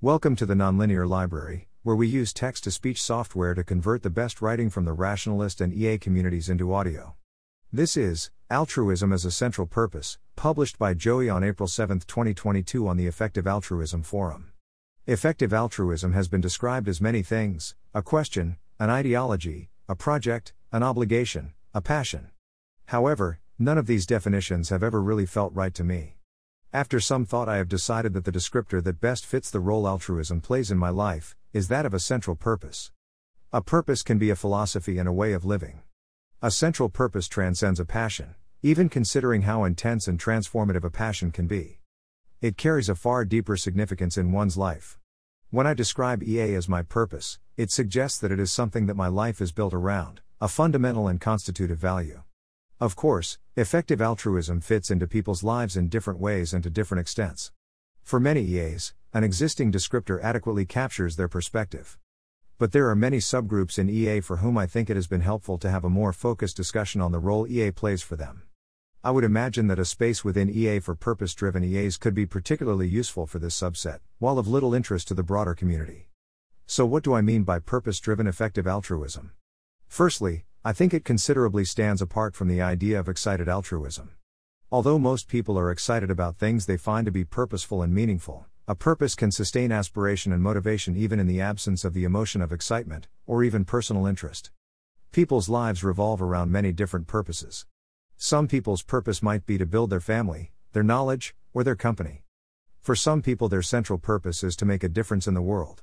Welcome to the Nonlinear Library, where we use text to speech software to convert the best writing from the rationalist and EA communities into audio. This is Altruism as a Central Purpose, published by Joey on April 7, 2022, on the Effective Altruism Forum. Effective altruism has been described as many things a question, an ideology, a project, an obligation, a passion. However, none of these definitions have ever really felt right to me. After some thought, I have decided that the descriptor that best fits the role altruism plays in my life is that of a central purpose. A purpose can be a philosophy and a way of living. A central purpose transcends a passion, even considering how intense and transformative a passion can be. It carries a far deeper significance in one's life. When I describe EA as my purpose, it suggests that it is something that my life is built around, a fundamental and constitutive value. Of course, effective altruism fits into people's lives in different ways and to different extents. For many EAs, an existing descriptor adequately captures their perspective. But there are many subgroups in EA for whom I think it has been helpful to have a more focused discussion on the role EA plays for them. I would imagine that a space within EA for purpose driven EAs could be particularly useful for this subset, while of little interest to the broader community. So, what do I mean by purpose driven effective altruism? Firstly, I think it considerably stands apart from the idea of excited altruism. Although most people are excited about things they find to be purposeful and meaningful, a purpose can sustain aspiration and motivation even in the absence of the emotion of excitement, or even personal interest. People's lives revolve around many different purposes. Some people's purpose might be to build their family, their knowledge, or their company. For some people, their central purpose is to make a difference in the world.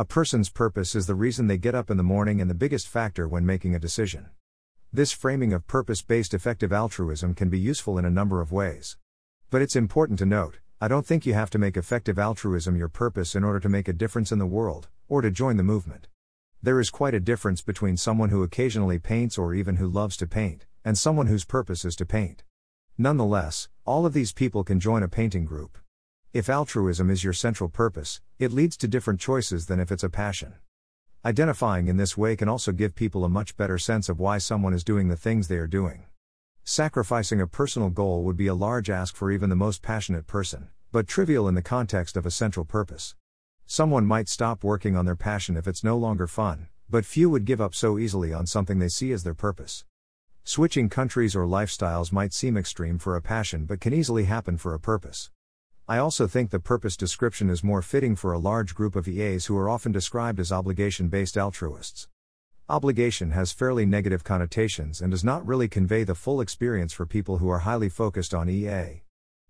A person's purpose is the reason they get up in the morning and the biggest factor when making a decision. This framing of purpose based effective altruism can be useful in a number of ways. But it's important to note I don't think you have to make effective altruism your purpose in order to make a difference in the world, or to join the movement. There is quite a difference between someone who occasionally paints or even who loves to paint, and someone whose purpose is to paint. Nonetheless, all of these people can join a painting group. If altruism is your central purpose, it leads to different choices than if it's a passion. Identifying in this way can also give people a much better sense of why someone is doing the things they are doing. Sacrificing a personal goal would be a large ask for even the most passionate person, but trivial in the context of a central purpose. Someone might stop working on their passion if it's no longer fun, but few would give up so easily on something they see as their purpose. Switching countries or lifestyles might seem extreme for a passion but can easily happen for a purpose. I also think the purpose description is more fitting for a large group of EAs who are often described as obligation based altruists. Obligation has fairly negative connotations and does not really convey the full experience for people who are highly focused on EA.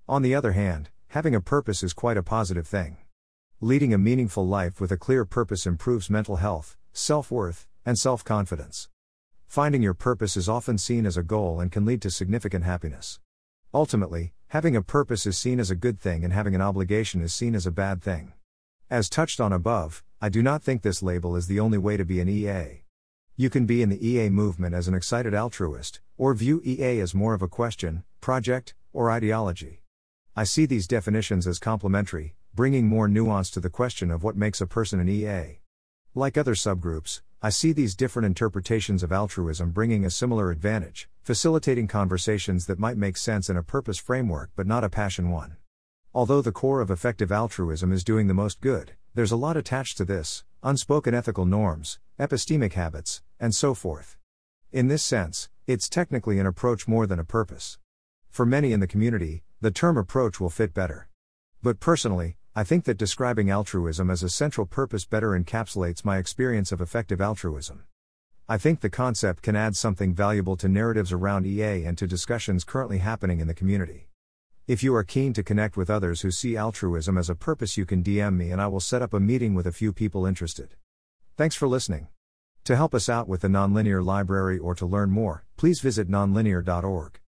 On the other hand, having a purpose is quite a positive thing. Leading a meaningful life with a clear purpose improves mental health, self worth, and self confidence. Finding your purpose is often seen as a goal and can lead to significant happiness. Ultimately, having a purpose is seen as a good thing and having an obligation is seen as a bad thing. As touched on above, I do not think this label is the only way to be an EA. You can be in the EA movement as an excited altruist, or view EA as more of a question, project, or ideology. I see these definitions as complementary, bringing more nuance to the question of what makes a person an EA. Like other subgroups, I see these different interpretations of altruism bringing a similar advantage, facilitating conversations that might make sense in a purpose framework but not a passion one. Although the core of effective altruism is doing the most good, there's a lot attached to this unspoken ethical norms, epistemic habits, and so forth. In this sense, it's technically an approach more than a purpose. For many in the community, the term approach will fit better. But personally, I think that describing altruism as a central purpose better encapsulates my experience of effective altruism. I think the concept can add something valuable to narratives around EA and to discussions currently happening in the community. If you are keen to connect with others who see altruism as a purpose, you can DM me and I will set up a meeting with a few people interested. Thanks for listening. To help us out with the Nonlinear Library or to learn more, please visit nonlinear.org.